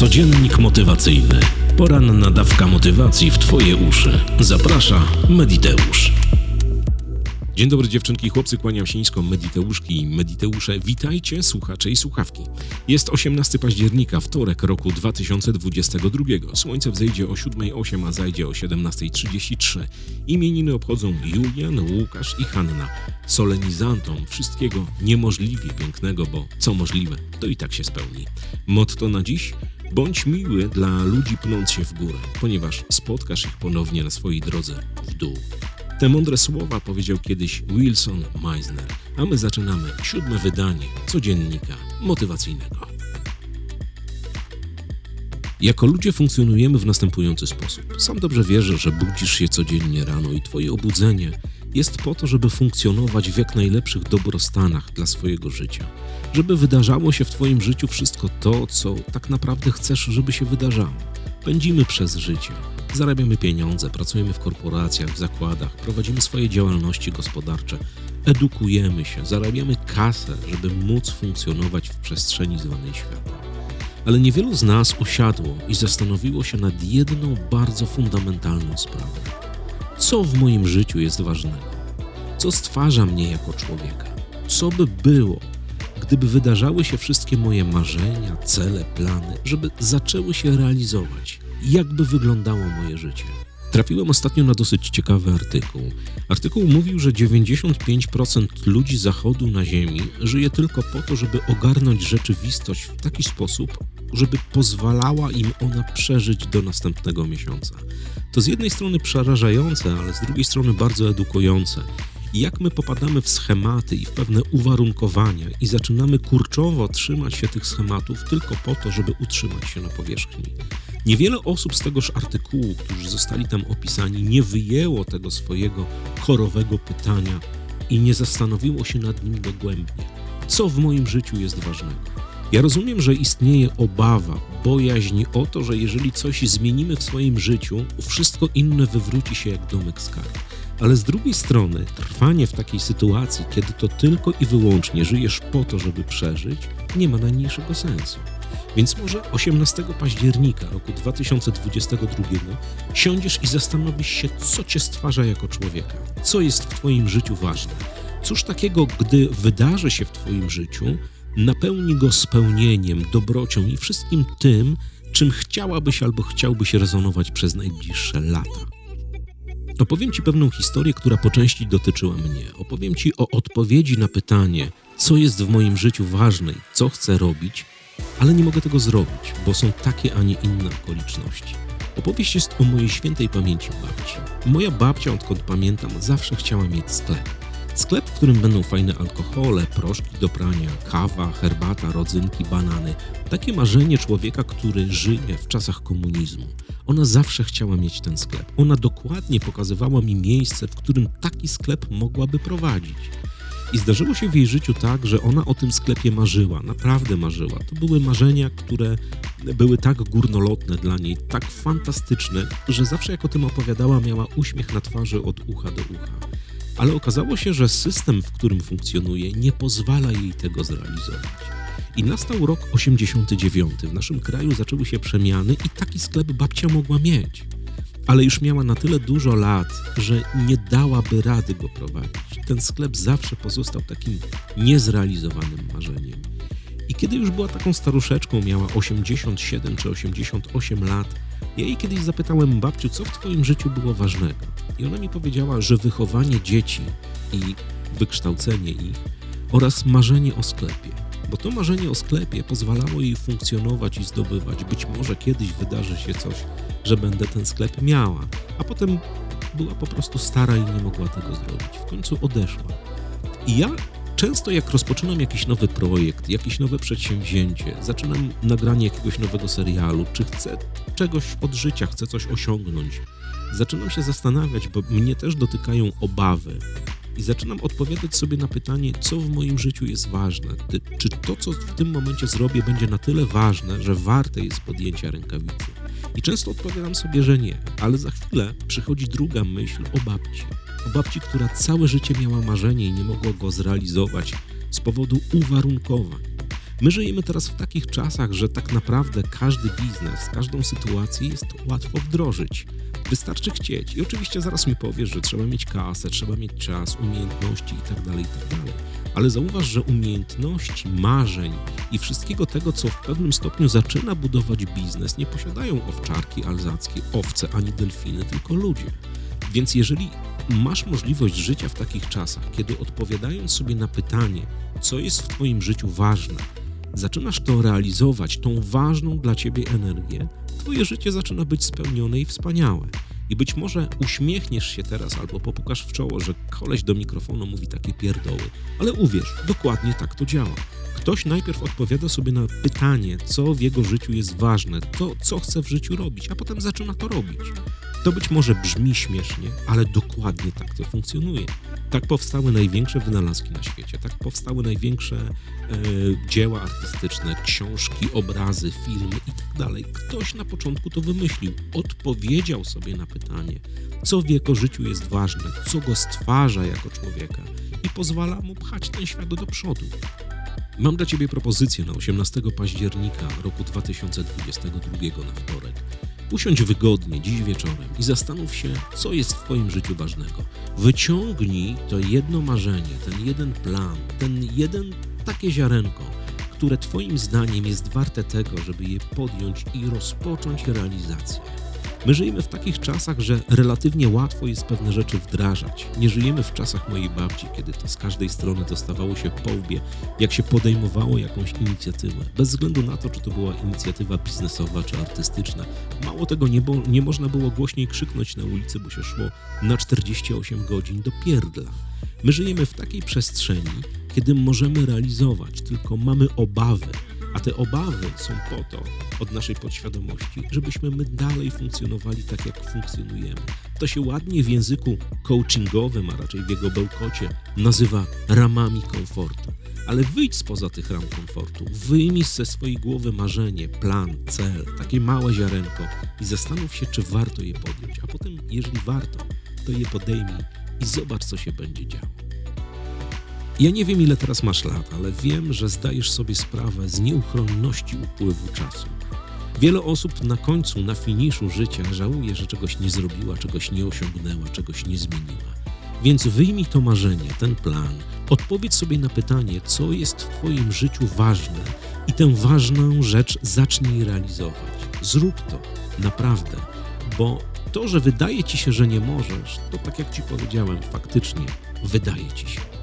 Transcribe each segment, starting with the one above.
Codziennik motywacyjny. Poranna dawka motywacji w Twoje uszy. Zaprasza Mediteusz. Dzień dobry dziewczynki i chłopcy, kłaniam się nisko, Mediteuszki i Mediteusze. Witajcie, słuchacze i słuchawki. Jest 18 października, wtorek roku 2022. Słońce wzejdzie o 7.08, a zajdzie o 17.33. Imieniny obchodzą Julian, Łukasz i Hanna. Solenizantom wszystkiego niemożliwie pięknego, bo co możliwe, to i tak się spełni. Motto na dziś? Bądź miły dla ludzi pnąc się w górę, ponieważ spotkasz ich ponownie na swojej drodze w dół. Te mądre słowa powiedział kiedyś Wilson Meisner, a my zaczynamy siódme wydanie codziennika motywacyjnego. Jako ludzie funkcjonujemy w następujący sposób. Sam dobrze wierzę, że budzisz się codziennie rano i Twoje obudzenie jest po to, żeby funkcjonować w jak najlepszych dobrostanach dla swojego życia. Żeby wydarzało się w Twoim życiu wszystko to, co tak naprawdę chcesz, żeby się wydarzało. Pędzimy przez życie, zarabiamy pieniądze, pracujemy w korporacjach, w zakładach, prowadzimy swoje działalności gospodarcze, edukujemy się, zarabiamy kasę, żeby móc funkcjonować w przestrzeni zwanej świata. Ale niewielu z nas usiadło i zastanowiło się nad jedną bardzo fundamentalną sprawą. Co w moim życiu jest ważnego? Co stwarza mnie jako człowieka? Co by było, gdyby wydarzały się wszystkie moje marzenia, cele, plany, żeby zaczęły się realizować? Jakby wyglądało moje życie? Trafiłem ostatnio na dosyć ciekawy artykuł. Artykuł mówił, że 95% ludzi zachodu na Ziemi żyje tylko po to, żeby ogarnąć rzeczywistość w taki sposób, żeby pozwalała im ona przeżyć do następnego miesiąca. To z jednej strony przerażające, ale z drugiej strony bardzo edukujące. Jak my popadamy w schematy i w pewne uwarunkowania i zaczynamy kurczowo trzymać się tych schematów tylko po to, żeby utrzymać się na powierzchni. Niewiele osób z tegoż artykułu, którzy zostali tam opisani, nie wyjęło tego swojego korowego pytania i nie zastanowiło się nad nim dogłębnie. Co w moim życiu jest ważnego? Ja rozumiem, że istnieje obawa, bojaźń o to, że jeżeli coś zmienimy w swoim życiu, wszystko inne wywróci się jak domek z kart. Ale z drugiej strony, trwanie w takiej sytuacji, kiedy to tylko i wyłącznie żyjesz po to, żeby przeżyć, nie ma najmniejszego sensu. Więc może 18 października roku 2022 siądziesz i zastanowisz się, co cię stwarza jako człowieka, co jest w Twoim życiu ważne. Cóż takiego, gdy wydarzy się w Twoim życiu, napełni go spełnieniem, dobrocią i wszystkim tym, czym chciałabyś albo chciałbyś rezonować przez najbliższe lata. Opowiem Ci pewną historię, która po części dotyczyła mnie. Opowiem Ci o odpowiedzi na pytanie, co jest w moim życiu ważne i co chcę robić, ale nie mogę tego zrobić, bo są takie, a nie inne okoliczności. Opowieść jest o mojej świętej pamięci babci. Moja babcia, odkąd pamiętam, zawsze chciała mieć sklep. Sklep, w którym będą fajne alkohole, proszki do prania, kawa, herbata, rodzynki, banany. Takie marzenie człowieka, który żyje w czasach komunizmu. Ona zawsze chciała mieć ten sklep. Ona dokładnie pokazywała mi miejsce, w którym taki sklep mogłaby prowadzić. I zdarzyło się w jej życiu tak, że ona o tym sklepie marzyła, naprawdę marzyła. To były marzenia, które były tak górnolotne dla niej, tak fantastyczne, że zawsze jak o tym opowiadała, miała uśmiech na twarzy od ucha do ucha. Ale okazało się, że system, w którym funkcjonuje, nie pozwala jej tego zrealizować. I nastał rok 89. W naszym kraju zaczęły się przemiany i taki sklep babcia mogła mieć. Ale już miała na tyle dużo lat, że nie dałaby rady go prowadzić. Ten sklep zawsze pozostał takim niezrealizowanym marzeniem. I kiedy już była taką staruszeczką, miała 87 czy 88 lat, ja jej kiedyś zapytałem, babciu, co w twoim życiu było ważnego? I ona mi powiedziała, że wychowanie dzieci i wykształcenie ich oraz marzenie o sklepie. Bo to marzenie o sklepie pozwalało jej funkcjonować i zdobywać. Być może kiedyś wydarzy się coś, że będę ten sklep miała, a potem była po prostu stara i nie mogła tego zrobić. W końcu odeszła. I ja często jak rozpoczynam jakiś nowy projekt, jakieś nowe przedsięwzięcie, zaczynam nagranie jakiegoś nowego serialu, czy chcę czegoś od życia, chcę coś osiągnąć, zaczynam się zastanawiać, bo mnie też dotykają obawy. I zaczynam odpowiadać sobie na pytanie, co w moim życiu jest ważne. Czy to, co w tym momencie zrobię, będzie na tyle ważne, że warte jest podjęcia rękawicy. I często odpowiadam sobie, że nie, ale za chwilę przychodzi druga myśl o babci. O babci, która całe życie miała marzenie i nie mogła go zrealizować z powodu uwarunkowań. My żyjemy teraz w takich czasach, że tak naprawdę każdy biznes, każdą sytuację jest łatwo wdrożyć. Wystarczy chcieć. I oczywiście zaraz mi powiesz, że trzeba mieć kasę, trzeba mieć czas, umiejętności itd., tak itd. Ale zauważ, że umiejętności, marzeń i wszystkiego tego, co w pewnym stopniu zaczyna budować biznes, nie posiadają owczarki alzackie, owce ani delfiny, tylko ludzie. Więc jeżeli masz możliwość życia w takich czasach, kiedy odpowiadając sobie na pytanie, co jest w Twoim życiu ważne, zaczynasz to realizować, tą ważną dla Ciebie energię, Twoje życie zaczyna być spełnione i wspaniałe. I być może uśmiechniesz się teraz albo popukasz w czoło, że koleś do mikrofonu mówi takie pierdoły. Ale uwierz, dokładnie tak to działa. Ktoś najpierw odpowiada sobie na pytanie, co w jego życiu jest ważne, to co chce w życiu robić, a potem zaczyna to robić. To być może brzmi śmiesznie, ale dokładnie tak to funkcjonuje. Tak powstały największe wynalazki na świecie, tak powstały największe e, dzieła artystyczne, książki, obrazy, filmy itd. Tak Ktoś na początku to wymyślił, odpowiedział sobie na pytanie, co w jego życiu jest ważne, co go stwarza jako człowieka i pozwala mu pchać ten świat do przodu. Mam dla Ciebie propozycję na 18 października roku 2022 na wtorek. Usiądź wygodnie dziś wieczorem i zastanów się, co jest w Twoim życiu ważnego. Wyciągnij to jedno marzenie, ten jeden plan, ten jeden takie ziarenko, które Twoim zdaniem jest warte tego, żeby je podjąć i rozpocząć realizację. My żyjemy w takich czasach, że relatywnie łatwo jest pewne rzeczy wdrażać. Nie żyjemy w czasach mojej babci, kiedy to z każdej strony dostawało się po łbie, jak się podejmowało jakąś inicjatywę. Bez względu na to, czy to była inicjatywa biznesowa czy artystyczna. Mało tego, nie, bo, nie można było głośniej krzyknąć na ulicy, bo się szło na 48 godzin do pierdla. My żyjemy w takiej przestrzeni, kiedy możemy realizować, tylko mamy obawy, a te obawy są po to od naszej podświadomości, żebyśmy my dalej funkcjonowali tak, jak funkcjonujemy. To się ładnie w języku coachingowym, a raczej w jego bełkocie, nazywa ramami komfortu. Ale wyjdź spoza tych ram komfortu, wyjmij ze swojej głowy marzenie, plan, cel, takie małe ziarenko i zastanów się, czy warto je podjąć. A potem, jeżeli warto, to je podejmij i zobacz, co się będzie działo. Ja nie wiem, ile teraz masz lat, ale wiem, że zdajesz sobie sprawę z nieuchronności upływu czasu. Wiele osób na końcu, na finiszu życia żałuje, że czegoś nie zrobiła, czegoś nie osiągnęła, czegoś nie zmieniła. Więc wyjmij to marzenie, ten plan, odpowiedz sobie na pytanie, co jest w Twoim życiu ważne i tę ważną rzecz zacznij realizować. Zrób to, naprawdę, bo to, że wydaje Ci się, że nie możesz, to tak jak Ci powiedziałem, faktycznie wydaje Ci się.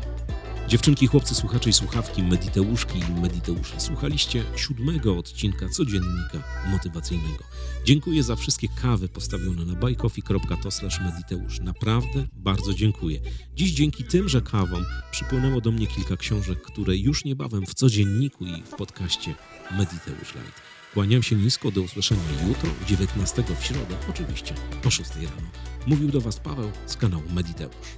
Dziewczynki, chłopcy, słuchacze i słuchawki, mediteuszki i mediteusze, słuchaliście siódmego odcinka codziennika motywacyjnego. Dziękuję za wszystkie kawy postawione na bajkofi.to. Naprawdę bardzo dziękuję. Dziś dzięki tymże kawom przypłynęło do mnie kilka książek, które już niebawem w codzienniku i w podcaście Mediteusz Light. Kłaniam się nisko, do usłyszenia jutro, 19 w środę, oczywiście o 6 rano. Mówił do Was Paweł z kanału Mediteusz.